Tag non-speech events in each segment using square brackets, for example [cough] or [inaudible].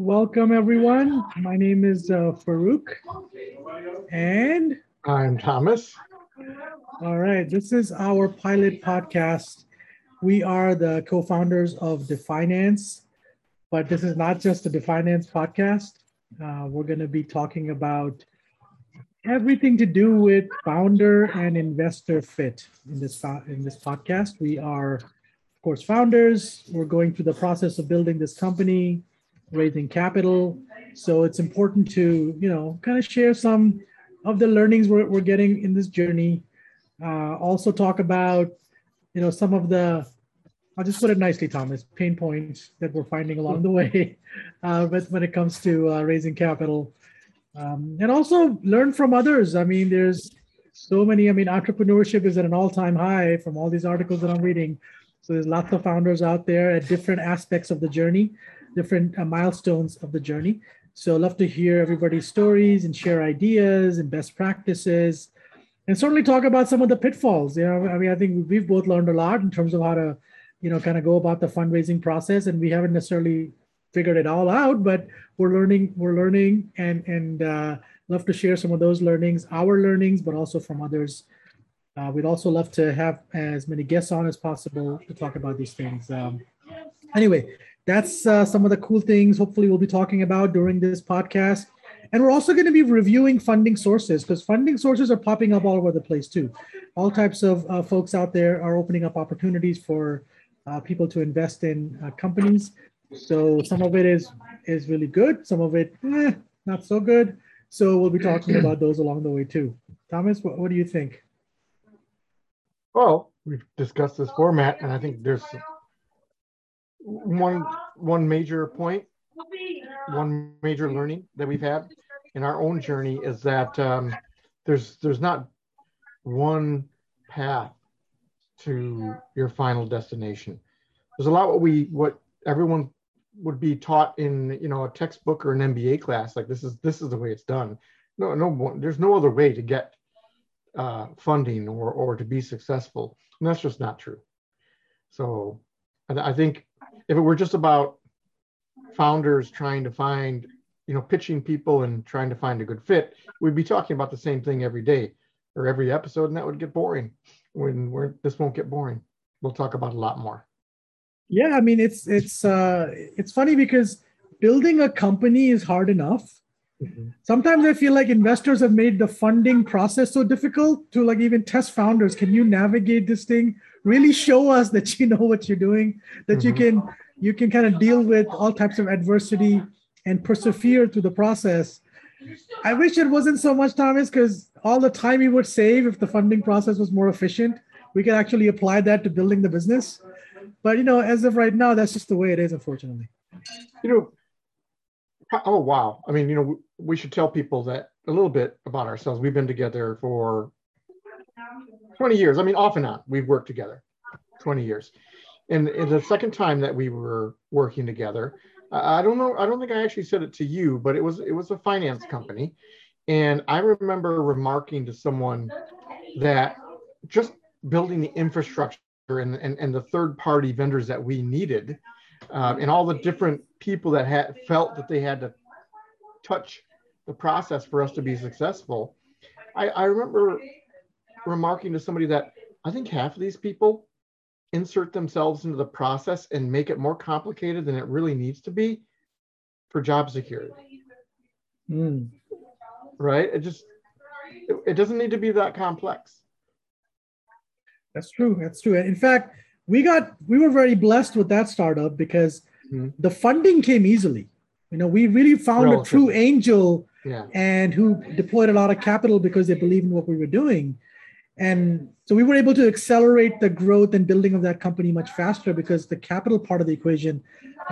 Welcome, everyone. My name is uh, Farrukh, and I'm Thomas. All right, this is our pilot podcast. We are the co founders of Defynance, but this is not just a Defynance podcast. Uh, we're going to be talking about everything to do with founder and investor fit in this, in this podcast. We are, of course, founders. We're going through the process of building this company raising capital. So it's important to, you know, kind of share some of the learnings we're, we're getting in this journey. Uh, also talk about, you know, some of the, I'll just put it nicely, Thomas, pain points that we're finding along the way [laughs] uh, but when it comes to uh, raising capital. Um, and also learn from others. I mean, there's so many, I mean, entrepreneurship is at an all-time high from all these articles that I'm reading. So there's lots of founders out there at different aspects of the journey different uh, milestones of the journey. So love to hear everybody's stories and share ideas and best practices and certainly talk about some of the pitfalls. You know, I mean, I think we've both learned a lot in terms of how to, you know, kind of go about the fundraising process and we haven't necessarily figured it all out, but we're learning, we're learning and, and uh, love to share some of those learnings, our learnings, but also from others. Uh, we'd also love to have as many guests on as possible to talk about these things. Um, anyway, that's uh, some of the cool things hopefully we'll be talking about during this podcast. And we're also going to be reviewing funding sources because funding sources are popping up all over the place too. All types of uh, folks out there are opening up opportunities for uh, people to invest in uh, companies. So some of it is is really good some of it eh, not so good. So we'll be talking about those along the way too. Thomas what, what do you think? Well we've discussed this format and i think there's one one major point, one major learning that we've had in our own journey is that um, there's there's not one path to your final destination. There's a lot what we what everyone would be taught in you know a textbook or an MBA class like this is this is the way it's done. No no there's no other way to get uh, funding or or to be successful, and that's just not true. So I think if it were just about founders trying to find, you know, pitching people and trying to find a good fit, we'd be talking about the same thing every day or every episode, and that would get boring. When we're this won't get boring. We'll talk about a lot more. Yeah, I mean it's it's uh it's funny because building a company is hard enough. Mm-hmm. Sometimes I feel like investors have made the funding process so difficult to like even test founders. Can you navigate this thing? Really show us that you know what you're doing that mm-hmm. you can you can kind of deal with all types of adversity and persevere through the process. I wish it wasn't so much thomas because all the time we would save if the funding process was more efficient. We could actually apply that to building the business. But you know as of right now that's just the way it is unfortunately. You know oh wow. I mean you know we should tell people that a little bit about ourselves. We've been together for 20 years. I mean, off and on, we've worked together 20 years. And, and the second time that we were working together, I don't know, I don't think I actually said it to you, but it was it was a finance company. And I remember remarking to someone that just building the infrastructure and, and, and the third party vendors that we needed uh, and all the different people that had felt that they had to touch the process for us to be successful. I, I remember remarking to somebody that I think half of these people insert themselves into the process and make it more complicated than it really needs to be for job security. Mm. Right? It just it, it doesn't need to be that complex. That's true. That's true. In fact, we got we were very blessed with that startup because mm-hmm. the funding came easily. You know, we really found a true angel yeah. and who deployed a lot of capital because they believed in what we were doing. And so we were able to accelerate the growth and building of that company much faster because the capital part of the equation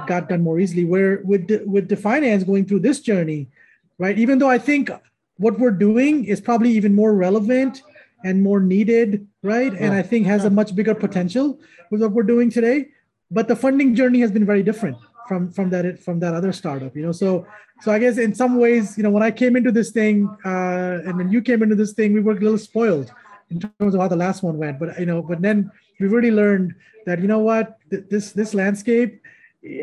got done more easily. Where with with Defynance going through this journey, right? Even though I think what we're doing is probably even more relevant and more needed, right? And I think has a much bigger potential with what we're doing today. But the funding journey has been very different from from that from that other startup, you know. So so I guess in some ways, you know, when I came into this thing uh, and when you came into this thing, we were a little spoiled in terms of how the last one went. But you know, but then we really learned that you know what this this landscape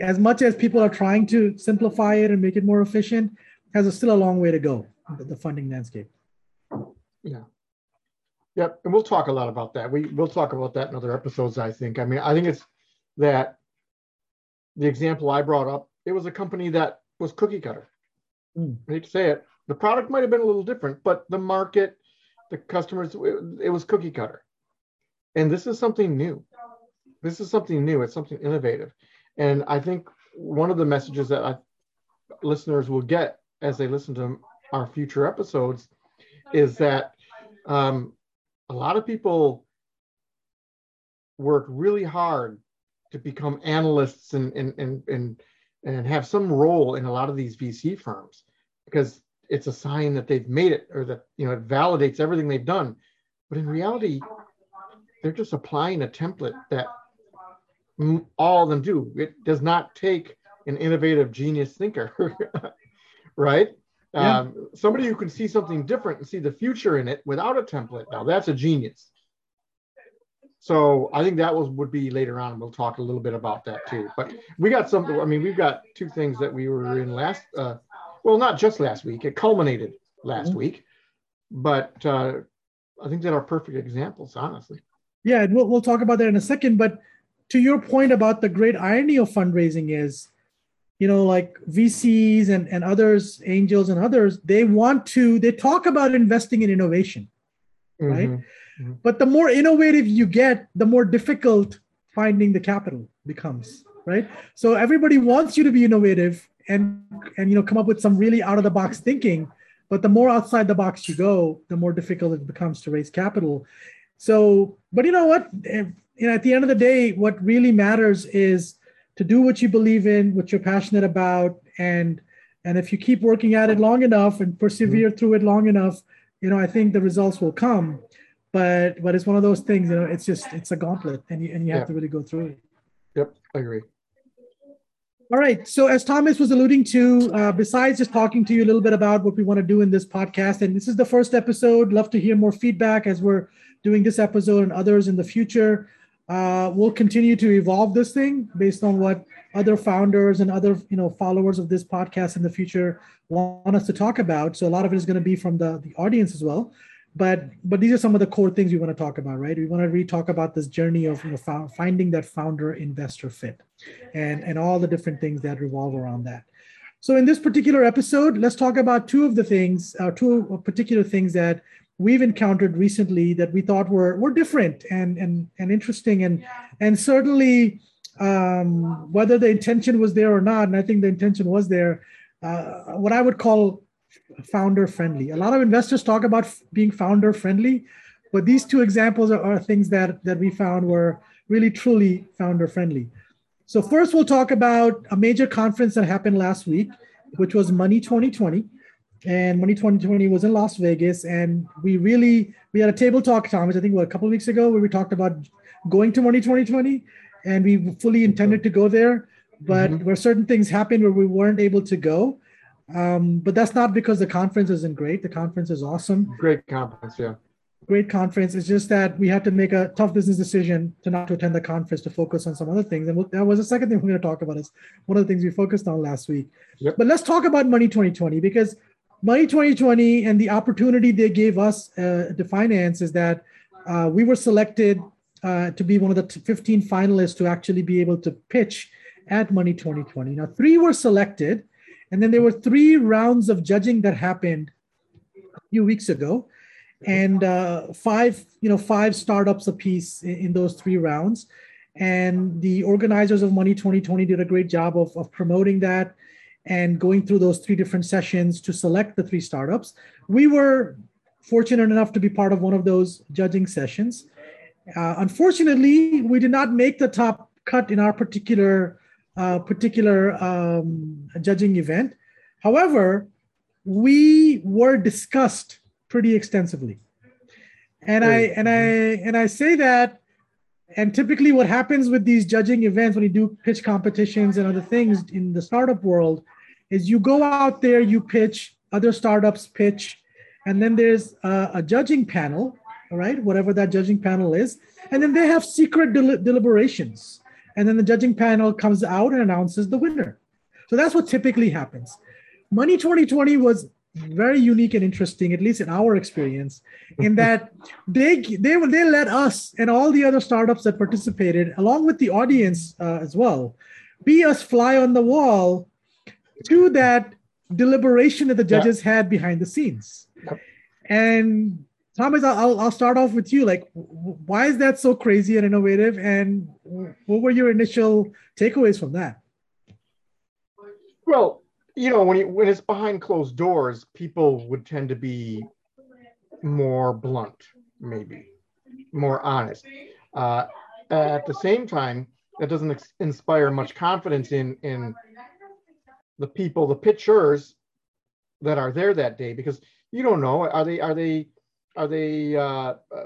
as much as people are trying to simplify it and make it more efficient, has a, still a long way to go. The, the funding landscape. Yeah. Yep, and we'll talk a lot about that. We we'll talk about that in other episodes. I think. I mean, I think it's that the example I brought up. It was a company that was cookie cutter. Mm. I hate to say it. The product might have been a little different, but the market, the customers, it, was cookie cutter. And this is something new. This is something new. It's something innovative. And I think one of the messages that I, listeners will get as they listen to our future episodes is that um, a lot of people work really hard to become analysts and, and, and, and, and have some role in a lot of these VC firms because it's a sign that they've made it or that you know it validates everything they've done. But in reality, they're just applying a template that all of them do. It does not take an innovative genius thinker, [laughs] right? Yeah. Um, somebody who can see something different and see the future in it without a template. Now that's a genius. So I think that was would be later on. We'll talk a little bit about that too. But we got something. I mean, we've got two things that we were in last. Uh, well, not just last week. It culminated last mm-hmm. week, but uh, I think that are perfect examples, honestly. Yeah, and we'll we'll talk about that in a second. But to your point about the great irony of fundraising is you know like vcs and, and others angels and others they want to they talk about investing in innovation right mm-hmm. Mm-hmm. but the more innovative you get the more difficult finding the capital becomes right so everybody wants you to be innovative and and you know come up with some really out of the box thinking but the more outside the box you go the more difficult it becomes to raise capital so but you know what if, you know at the end of the day what really matters is to do what you believe in, what you're passionate about, and and if you keep working at it long enough and persevere mm-hmm. through it long enough, you know, I think the results will come. But but it's one of those things, you know, it's just it's a gauntlet, and you and you have to really go through it. Yep, I agree. All right. So, as Thomas was alluding to, uh, besides just talking to you a little bit about what we want to do in this podcast, and this is the first episode, love to hear more feedback as we're doing this episode and others in the future uh, we'll continue to evolve this thing based on what other founders and other you know followers of this podcast in the future want us to talk about. So a lot of it is going to be from the, the audience as well. But but these are some of the core things we want to talk about, right? We want to really talk about this journey of you know, finding that founder investor fit, and and all the different things that revolve around that. So in this particular episode, let's talk about two of the things, uh, two particular things that we've encountered recently that we thought were were different and and and interesting and and certainly um, whether the intention was there or not, and I think the intention was there. Uh, what I would call founder friendly. A lot of investors talk about being founder friendly, but these two examples are, are things that that we found were really truly founder friendly. So first, we'll talk about a major conference that happened last week, which was Money 2020 and Money 2020 was in Las Vegas, and we really we had a table talk, Thomas. I think what a couple of weeks ago, where we talked about going to Money 2020, and we fully intended to go there, but mm-hmm. where certain things happened where we weren't able to go. Um, but that's not because the conference isn't great. The conference is awesome. Great conference, yeah. Great conference. It's just that we had to make a tough business decision to not to attend the conference to focus on some other things. And that was the second thing we're going to talk about. Is one of the things we focused on last week. Yep. But let's talk about Money 2020 because Money 2020 and the opportunity they gave us uh, to finance is that uh, we were selected uh, to be one of the 15 finalists to actually be able to pitch at Money 2020. Now, three were selected, and then there were three rounds of judging that happened a few weeks ago, and uh, five, you know, five startups apiece in, in those three rounds. And the organizers of Money 2020 did a great job of, of promoting that and going through those three different sessions to select the three startups. We were fortunate enough to be part of one of those judging sessions. Uh, unfortunately, we did not make the top cut in our particular uh, particular um, judging event. However, we were discussed pretty extensively, and I and I and I say that. And typically, what happens with these judging events when you do pitch competitions and other things in the startup world is you go out there, you pitch, other startups pitch, and then there's a, a judging panel, all right, whatever that judging panel is, and then they have secret del- deliberations. and then the judging panel comes out and announces the winner. So that's what typically happens. Money 2020 was very unique and interesting, at least in our experience, in [laughs] that they they they let us and all the other startups that participated, along with the audience uh, as well, be us fly on the wall to that deliberation that the judges yeah. had behind the scenes. Yep. And Thomas, I'll, I'll start off with you. Like, why is that so crazy and innovative? And what were your initial takeaways from that? Well, you know, when you, when it's behind closed doors, people would tend to be more blunt, maybe more honest. Uh, at the same time, that doesn't ex- inspire much confidence in in the people, the pitchers that are there that day, because you don't know are they are they are they uh, uh,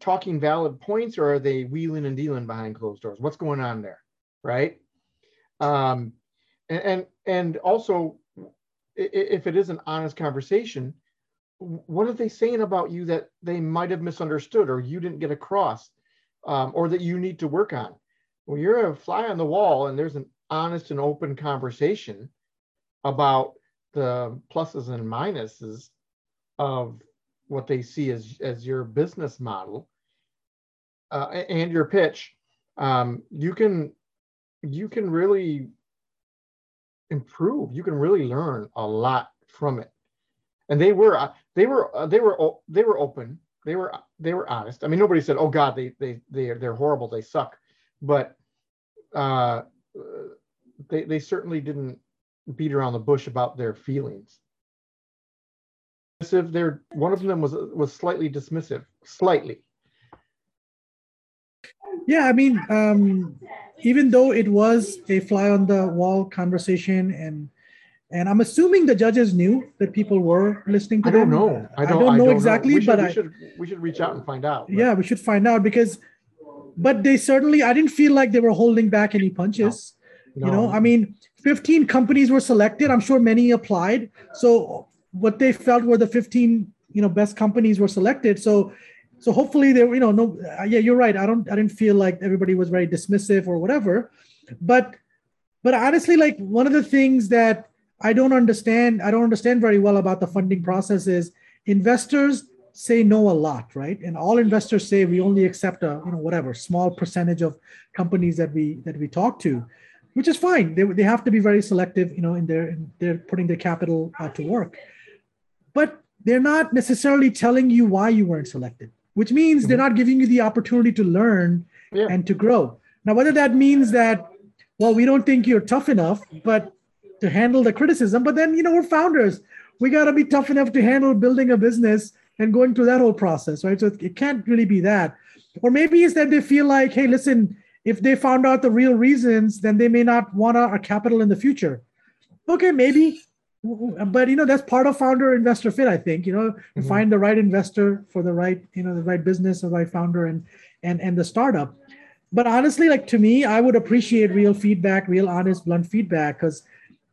talking valid points or are they wheeling and dealing behind closed doors? What's going on there, right? Um, and, and and also, if it is an honest conversation, what are they saying about you that they might have misunderstood or you didn't get across, um, or that you need to work on? Well, you're a fly on the wall, and there's an honest and open conversation about the pluses and minuses of what they see as as your business model uh, and your pitch, um, you can you can really improve. You can really learn a lot from it. And they were uh, they were uh, they were they were open. They were they were honest. I mean, nobody said, "Oh God, they they they they're horrible. They suck," but uh, they they certainly didn't beat around the bush about their feelings dismissive. They're one of them was was slightly dismissive, slightly. Yeah, I mean, um, even though it was a fly on the wall conversation, and and I'm assuming the judges knew that people were listening to I them. Don't know. I don't, I don't know. I don't exactly, know. Should, but we should we should reach out and find out. But. Yeah, we should find out because, but they certainly I didn't feel like they were holding back any punches. No. No. You know, I mean, 15 companies were selected. I'm sure many applied. So what they felt were the 15 you know best companies were selected so so hopefully they you know no uh, yeah you're right. I don't i didn't feel like everybody was very dismissive or whatever. But but honestly like one of the things that i don't understand i don't understand very well about the funding process is investors say no a lot right? And all investors say we only accept a you know whatever small percentage of companies that we that we talk to which is fine. They, they have to be very selective you know in their in their putting their capital uh, to work. But they're not necessarily telling you why you weren't selected, which means mm-hmm. they're not giving you the opportunity to learn yeah. and to grow. Now, whether that means that, well, we don't think you're tough enough, but to handle the criticism, but then, you know, we're founders. We got to be tough enough to handle building a business and going through that whole process, right? So it can't really be that. Or maybe it's that they feel like, hey, listen, if they found out the real reasons, then they may not want our capital in the future. Okay, maybe but you know that's part of founder investor fit i think you know mm-hmm. find the right investor for the right you know the right business the right founder and and and the startup but honestly like to me i would appreciate real feedback real honest blunt feedback because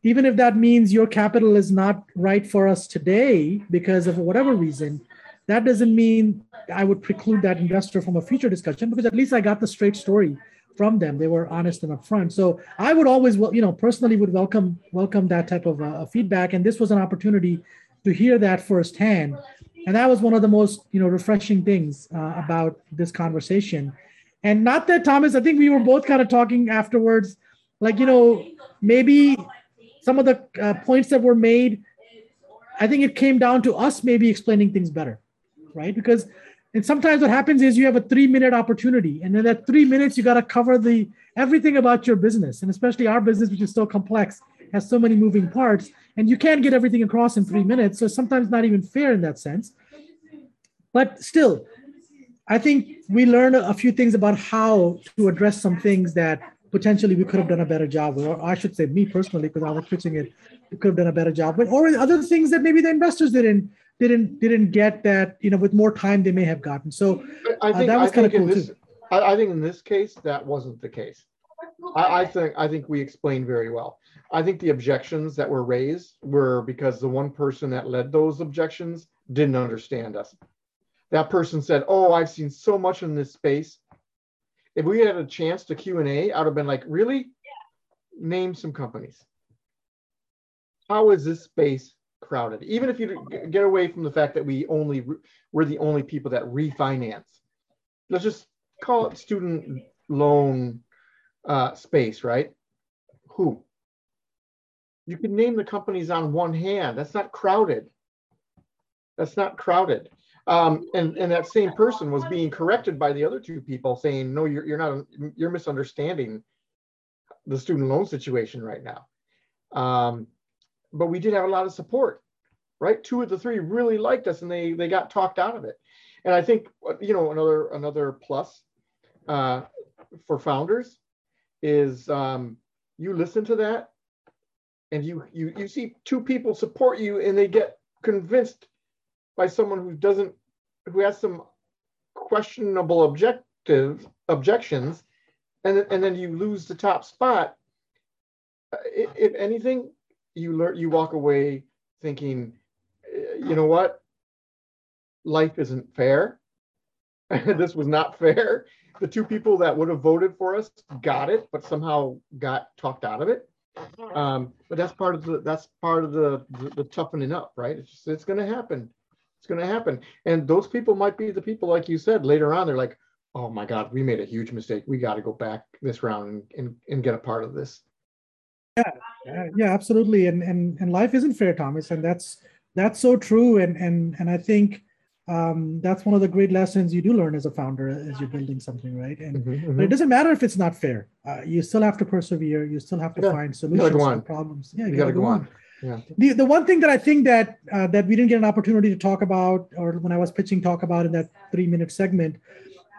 even if that means your capital is not right for us today because of whatever reason that doesn't mean i would preclude that investor from a future discussion because at least i got the straight story from them. They were honest and upfront. So I would always, you know, personally would welcome welcome that type of uh, feedback. And this was an opportunity to hear that firsthand. And that was one of the most, you know, refreshing things uh, about this conversation. And not that Thomas, I think we were both kind of talking afterwards, like you know, maybe some of the uh, points that were made. I think it came down to us maybe explaining things better, right? Because and sometimes what happens is you have a three minute opportunity, and in that three minutes, you got to cover the everything about your business, and especially our business, which is so complex, has so many moving parts, and you can't get everything across in three minutes. So sometimes not even fair in that sense. But still, I think we learned a few things about how to address some things that potentially we could have done a better job with, or I should say me personally, because I was pitching it, we could have done a better job with, or other things that maybe the investors didn't didn't didn't get that you know with more time they may have gotten. So I uh, think, uh, that was kind of cool this, too. I, I, think in this case that wasn't the case. I, I think i think we explained very well. I think the objections that were raised were because the one person that led those objections didn't understand us. That person said oh i've seen so much in this space. If we had a chance to Q and A, I'd have been like, really, name some companies. How is this space crowded? Even if you get away from the fact that we only we're the only people that refinance. Let's just call it student loan uh, space, right? Who? You can name the companies on one hand. That's not crowded. That's not crowded. Um, and, and that same person was being corrected by the other two people saying, no, you're, you're not, you're misunderstanding the student loan situation right now. Um, but we did have a lot of support, right? Two of the three really liked us and they, they got talked out of it. And I think, you know, another, another plus uh, for founders is um, you listen to that and you, you, you see two people support you and they get convinced by someone who doesn't, who has some questionable objective objections, and, and then you lose the top spot. Uh, if, if anything, you learn, you walk away thinking, uh, you know what, life isn't fair. [laughs] this was not fair. The two people that would have voted for us got it, but somehow got talked out of it. Um, but that's part of the that's part of the the, the toughening up, right? It's just, it's going to happen. It's going to happen. And those people might be the people, like you said, later on, they're like, oh my God, we made a huge mistake. We got to go back this round and, and, and get a part of this. Yeah, yeah, absolutely. And, and, and life isn't fair, Thomas. And that's, that's so true. And, and, and I think um, that's one of the great lessons you do learn as a founder as you're building something, right? And mm-hmm, mm-hmm. it doesn't matter if it's not fair. Uh, you still have to persevere. You still have to yeah. find solutions to problems. Yeah, you, you got to go, go on. on. Yeah. The, the one thing that I think that uh, that we didn't get an opportunity to talk about, or when I was pitching, talk about in that three minute segment,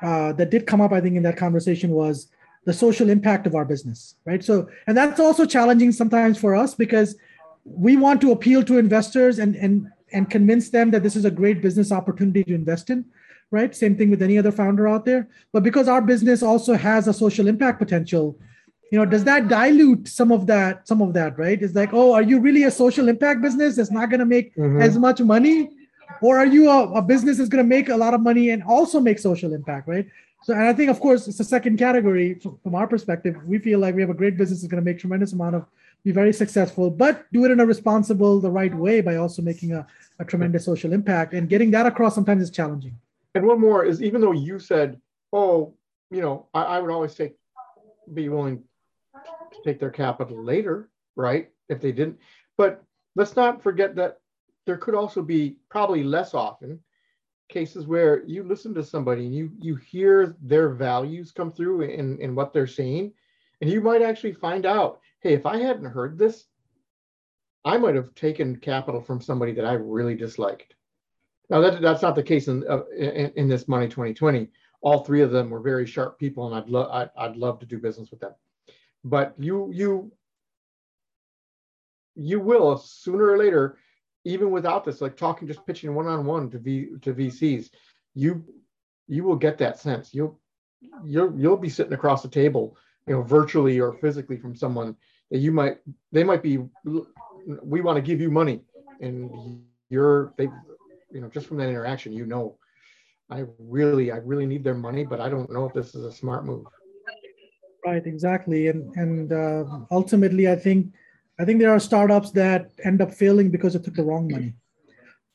uh, that did come up, I think, in that conversation was the social impact of our business, right? So, and that's also challenging sometimes for us because we want to appeal to investors and and and convince them that this is a great business opportunity to invest in, right? Same thing with any other founder out there. But because our business also has a social impact potential, you know does that dilute some of that some of that right it's like oh are you really a social impact business that's not going to make mm-hmm. as much money or are you a, a business that's going to make a lot of money and also make social impact right so and i think of course it's a second category from, from our perspective we feel like we have a great business that's going to make tremendous amount of be very successful but do it in a responsible the right way by also making a, a tremendous social impact and getting that across sometimes is challenging and one more is even though you said oh you know i, I would always take be willing to take their capital later, right? If they didn't. But let's not forget that there could also be probably less often cases where you listen to somebody and you you hear their values come through in, in what they're saying, and you might actually find out, hey, if I hadn't heard this, I might have taken capital from somebody that I really disliked. Now that that's not the case in, uh, in, in this Money 2020. All three of them were very sharp people, and I'd love I'd, I'd love to do business with them but you you you will sooner or later even without this like talking just pitching one-on-one to v to vcs you you will get that sense. You'll you'll you'll be sitting across the table you know virtually or physically from someone that you might they might be we want to give you money and you're they you know just from that interaction you know i really i really need their money but i don't know if this is a smart move. Right, exactly, and and uh, ultimately, I think I think there are startups that end up failing because it took the wrong money.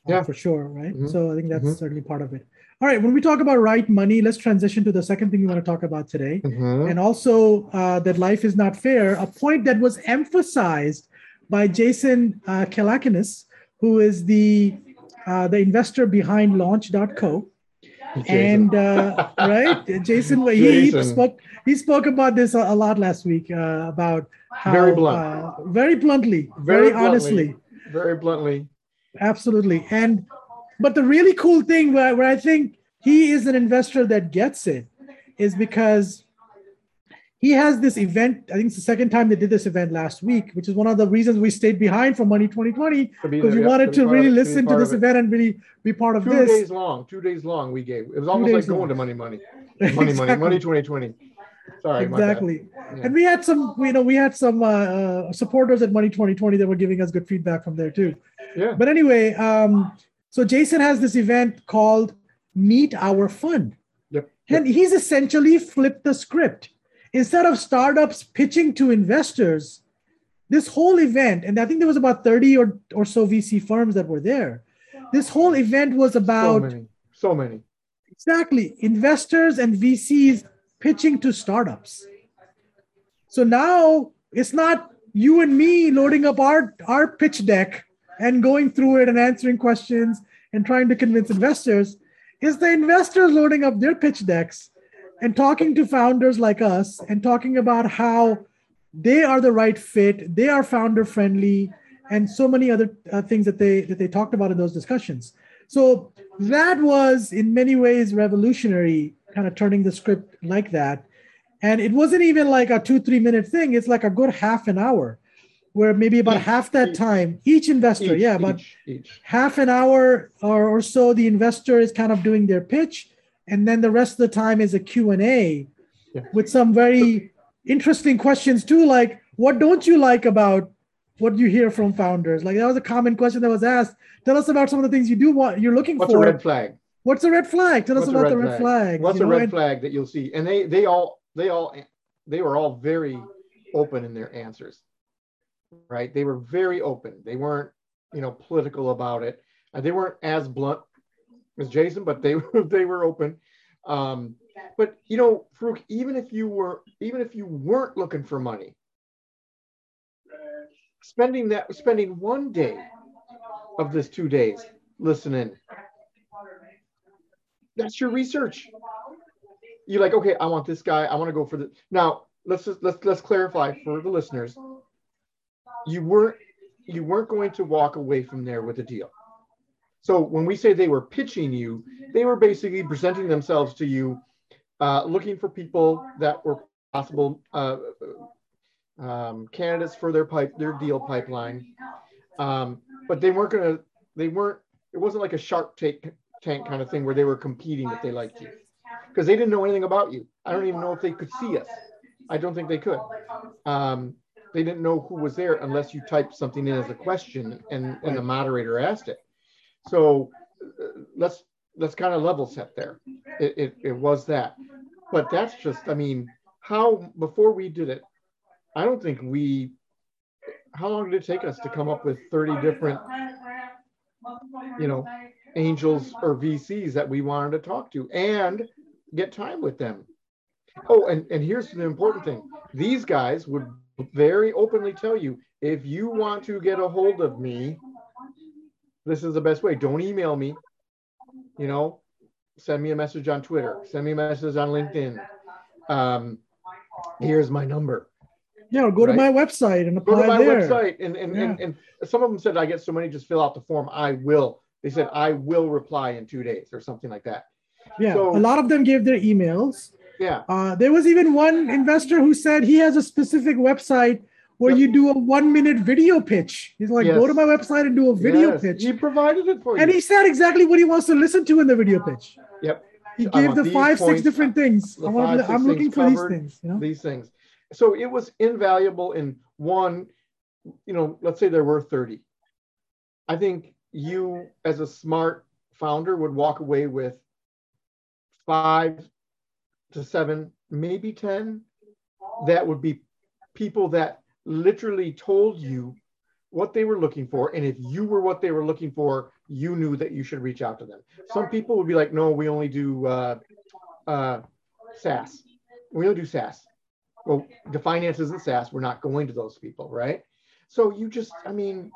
Uh, yeah, for sure, right? Mm-hmm. So I think that's mm-hmm. certainly part of it. All right, when we talk about right money, let's transition to the second thing we want to talk about today, mm-hmm. and also uh, that life is not fair. A point that was emphasized by Jason uh, Calacanis, who is the uh, the investor behind Launch.co. Jason. And uh, right, [laughs] Jason, he, Jason. spoke he spoke about this a, a lot last week uh, about how very blunt, uh, very bluntly, very, very bluntly, honestly, very bluntly, absolutely. And but the really cool thing where, where I think he is an investor that gets it is because he has this event. I think it's the second time they did this event last week, which is one of the reasons we stayed behind for Money 2020 because we wanted to, to really listen to, this event and really be part of two this. Two days long, two days long. We gave it was almost like going to Money Money, Money exactly. Money, Money 2020. Sorry, exactly. Yeah. And we had some, you know, we had some uh, uh, supporters at Money 2020 that were giving us good feedback from there too. Yeah. But anyway, um, so Jason has this event called Meet Our Fund. Yep. And he's essentially flipped the script. Instead of startups pitching to investors, this whole event, and I think there was about 30 or, or so VC firms that were there. This whole event was about so many. So many. Exactly. Investors and VCs pitching to startups. So now it's not you and me loading up our, our pitch deck and going through it and answering questions and trying to convince investors. It's the investors loading up their pitch decks and talking to founders like us and talking about how they are the right fit, they are founder friendly, and so many other uh, things that they that they talked about in those discussions. So that was in many ways revolutionary, kind of turning the script like that. And it wasn't even like a two, three minute thing. It's like a good half an hour where maybe about each, half that each, time, each investor, each, yeah, but half an hour or, or so, the investor is kind of doing their pitch. And then the rest of the time is a Q&A yeah. with some very interesting questions too, like what don't you like about what you hear from founders? Like that was a common question that was asked. Tell us about some of the things you do want you're looking What's for. What's a red flag? What's a red flag? Tell What's us about red the red flag. flag What's a red and, flag that you'll see? And they they all they all they were all very open in their answers. Right? They were very open. They weren't, you know, political about it. And they weren't as blunt as Jason, but they were [laughs] they were open. Um, but you know, Farrukh, even if you were even if you weren't looking for money, spending that spending one day of this two days listening that's your research. You're like okay i want this guy. I want to go for the now let's just let's let's clarify for the listeners. You weren't you weren't going to walk away from there with a deal so when we say they were pitching you they were basically presenting themselves to you uh, looking for people that were possible uh, um, candidates for their pipe their deal pipeline, um, but they weren't gonna they weren't it wasn't like a shark tank tank kind of thing where they were competing if they liked you because they didn't know anything about you. I don't even know if they could see us. I don't think they could. Um, they didn't know who was there unless you typed something in as a question and, and the moderator asked it. So uh, let's let's kind of level set there. It, it, it was that, but that's just I mean how before we did it, I don't think we, how long did it take us to come up with 30 different, you know, angels or VCs that we wanted to talk to and get time with them? Oh, and, and here's the important thing. These guys would very openly tell you, if you want to get a hold of me, this is the best way. Don't email me, you know, send me a message on Twitter, send me a message on LinkedIn. Um, here's my number yeah, go right? to my website and apply Go to my there. website, and and, yeah. and and some of them said I get so many, just fill out the form. I will. They said I will reply in two days or something like that. Yeah, so, a lot of them gave their emails. Yeah. Uh, there was even one investor who said he has a specific website where you do a one minute video pitch. He's like, yes. go to my website and do a video yes. pitch. He provided it for you. And he said exactly what he wants to listen to in the video pitch. Yep. He gave the five, points, six different things. I I'm looking for these things. You know? These things so it was invaluable in one, you know, let's say there were 30. I think you, as a smart founder, would walk away with five to seven, maybe 10 that would be people that literally told you what they were looking for. And if you were what they were looking for, you knew that you should reach out to them. Some people would be like, no, we only do uh, uh, SaaS. We only do SaaS well, the finances and SaaS, we're not going to those people, right? So you just, I mean,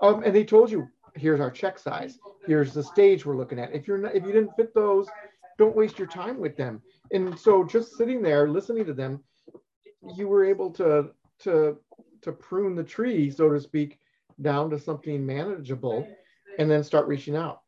um, and they told you, here's our check size, here's the stage we're looking at. If you're not, if you didn't fit those, don't waste your time with them. And so just sitting there listening to them, you were able to to to prune the tree, so to speak, down to something manageable, and then start reaching out.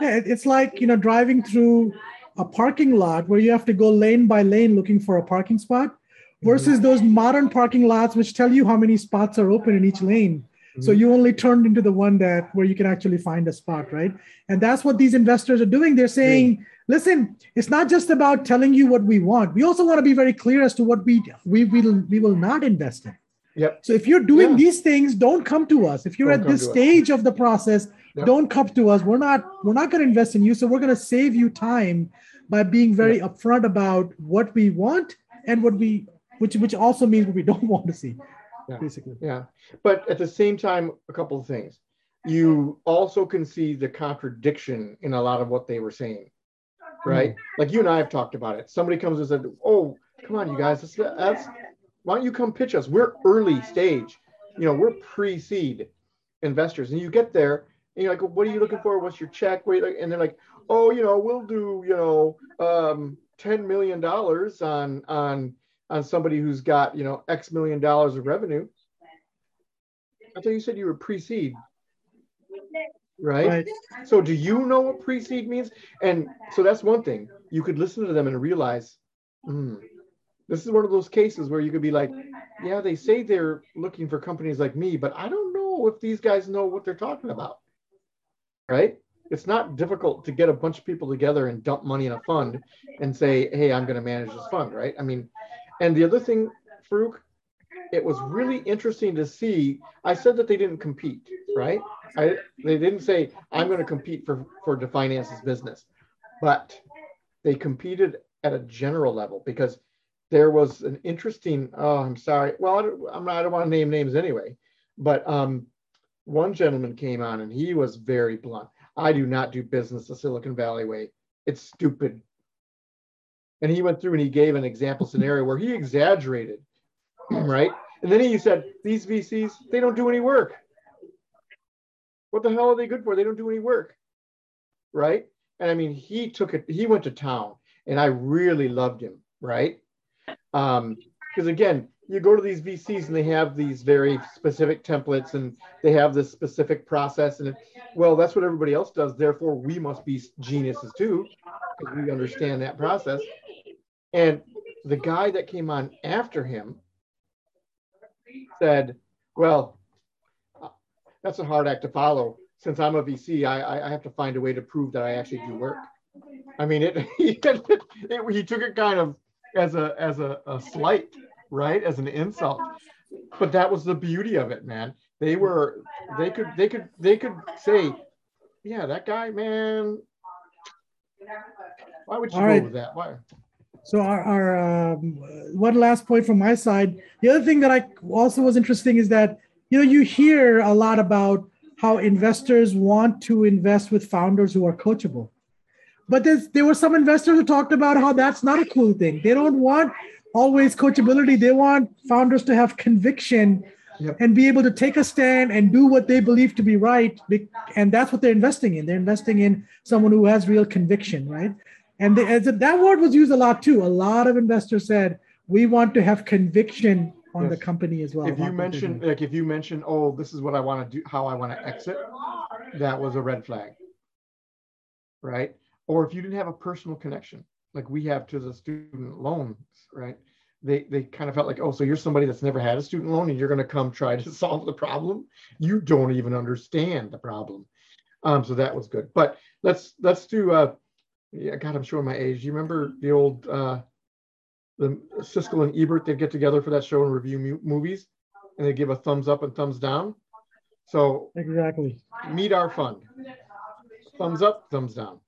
Yeah, it's like you know driving through a parking lot where you have to go lane by lane looking for a parking spot versus those modern parking lots which tell you how many spots are open in each lane. So mm-hmm. you only turned into the one that where you can actually find a spot right? And that's what these investors are doing. They're saying listen it's not just about telling you what we want. We also want to be very clear as to what we we will we will not invest in Yep. So if you're doing Yeah. these things, don't come to us. If you're Don't at this to us. stage of the process, Yep. don't come to us. We're not we're not going to invest in you. So we're going to save you time by being very upfront about what we want and what we which which also means what we [laughs] don't want to see. Yeah. Basically. Yeah. But at the same time, a couple of things. You also can see the contradiction in a lot of what they were saying, right? Mm-hmm. Like you and I have talked about it. Somebody comes and said, "Oh, come on, you guys, that's, that's why don't you come pitch us? We're early stage, you know, we're pre-seed investors." And you get there, and you're like, "What are you looking for? What's your check?" Wait, and they're like, "Oh, you know, we'll do, you know, um, ten million dollars on on on somebody who's got, you know, X million dollars of revenue." I thought you said you were pre-seed, right? Right. So do you know what pre-seed means? And so that's one thing. You could listen to them and realize, hmm, this is one of those cases where you could be like, yeah, they say they're looking for companies like me, but I don't know if these guys know what they're talking about. Right? It's not difficult to get a bunch of people together and dump money in a fund and say, hey, I'm going to manage this fund, right? I mean, and the other thing, Farrukh, it was really interesting to see. I said that they didn't compete, right? I, they didn't say I'm going to compete for for to business, but they competed at a general level because there was an interesting. Oh, I'm sorry. Well, I don't, I'm not. I don't want to name names anyway, but um, one gentleman came on and he was very blunt. I do not do business the Silicon Valley way. It's stupid. And he went through and he gave an example scenario where he exaggerated, [clears throat] right? And then he said, These VCs, they don't do any work. What the hell are they good for? They don't do any work. Right. And I mean, he took it, he went to town and I really loved him. Right. Um, because again, you go to these VCs and they have these very specific templates and they have this specific process. And well, that's what everybody else does. Therefore, we must be geniuses too, because we understand that process. And the guy that came on after him said, Well, uh, that's a hard act to follow. Since I'm a VC, I, I have to find a way to prove that I actually do work. I mean, it, he, [laughs] it, he took it kind of as a as a, a slight, right, as an insult. But that was the beauty of it, man. They were they could they could they could say, yeah, that guy, man. Why would you All go right. with that? Why? So our, our um, one last point from my side. The other thing that I also was interesting is that you know you hear a lot about how investors want to invest with founders who are coachable, but there's, there were some investors who talked about how that's not a cool thing. They don't want always coachability. They want founders to have conviction Yep. and be able to take a stand and do what they believe to be right. And that's what they're investing in. They're investing in someone who has real conviction, right? And they, as that word was used a lot too. A lot of investors said, we want to have conviction on the company as well. if you mention like if you mention oh this is what i want to do how i want to exit that was a red flag right or if you didn't have a personal connection like we have to the student loans right they they kind of felt like oh so you're somebody that's never had a student loan and you're going to come try to [laughs] solve the problem you don't even understand the problem um so that was good but let's let's do uh yeah god i'm showing my age you remember the old uh the Siskel and Ebert, they'd get together for that show and review mu- movies, and they give a thumbs up and thumbs down. So exactly. meet our fund. Thumbs up, thumbs down.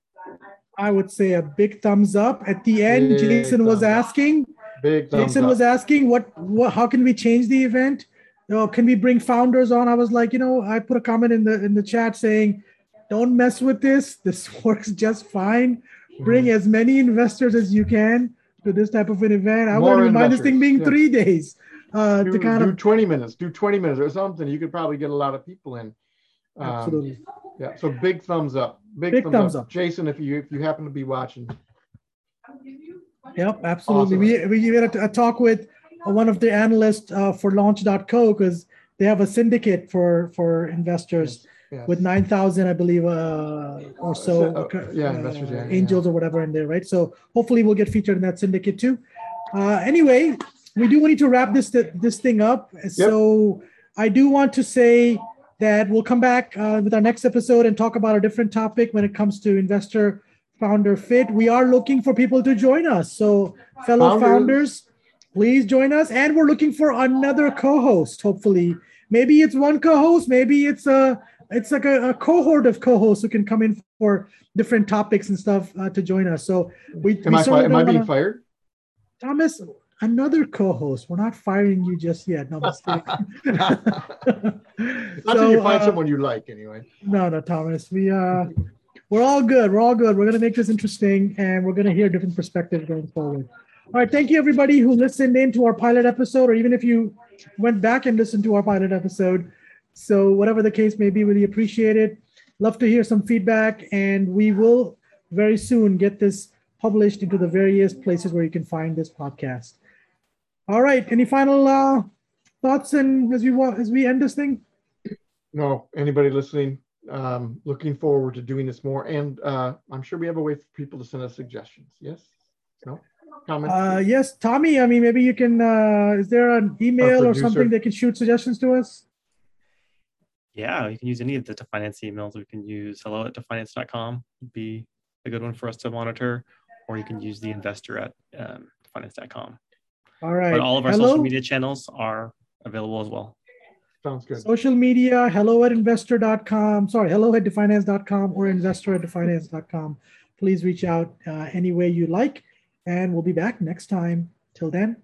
I would say a big thumbs up. At the end, Big Jason was asking, Big Jason up. was asking what, what how can we change the event? You know, can we bring founders on? I was like, you know, I put a comment in the in the chat saying, don't mess with this. [laughs] This works just fine. Bring Mm-hmm. as many investors as you can to this type of an event. I More to remind mind this thing being yeah. three days uh, do, to kind do of 20 minutes, do 20 minutes or something. You could probably get a lot of people in. Um, absolutely. Yeah. So big thumbs up. Big, Big thumbs, thumbs up. up. Jason, if you if you happen to be watching, Yep, absolutely. We we had a, a talk with uh, one of the analysts uh, for Launch.co because they have a syndicate for for investors yes. with nine thousand, I believe, uh, or so. Uh, yeah, investors, yeah, yeah. angels or whatever in there, right? So hopefully we'll get featured in that syndicate too. Uh, anyway, we do need to wrap this this thing up. So I do want to say that we'll come back uh, with our next episode and talk about a different topic when it comes to investor founder fit. We are looking for people to join us. So fellow Founders. founders, please join us. And we're looking for another co-host. Hopefully, maybe it's one co-host, maybe it's a it's like a, a cohort of co-hosts who can come in for different topics and stuff uh, to join us. So we am we I, am I being fired? Thomas, another co-host. We're not firing you just yet. No mistake. [laughs] [laughs] Not until you find uh, someone you like, anyway. No, no, Thomas. We uh we're all good. We're all good. We're gonna make this interesting and we're gonna hear different perspectives going forward. All right, thank you everybody who listened in to our pilot episode, or even if you went back and listened to our pilot episode. So whatever the case may be, really appreciate it. Love to hear some feedback, and we will very soon get this published into the various places where you can find this podcast. All right, any final uh, thoughts and as we as we end this thing? No, anybody listening, um, looking forward to doing this more. And uh, I'm sure we have a way for people to send us suggestions. Yes? No? Comments? Uh, yes, Tommy. I mean, maybe you can. Uh, is there an email or something they can shoot suggestions to us? Yeah, you can use any of the Defynance emails. We can use hello at defynance.com would be a good one for us to monitor, or you can use the investor at um, defynance.com. All right. But all of our hello, social media channels are available as well. Sounds good. social media. Hello at investor.com. Sorry, hello at defynance.com or investor at defynance.com. Please reach out uh, any way you like, and we'll be back next time. Till then,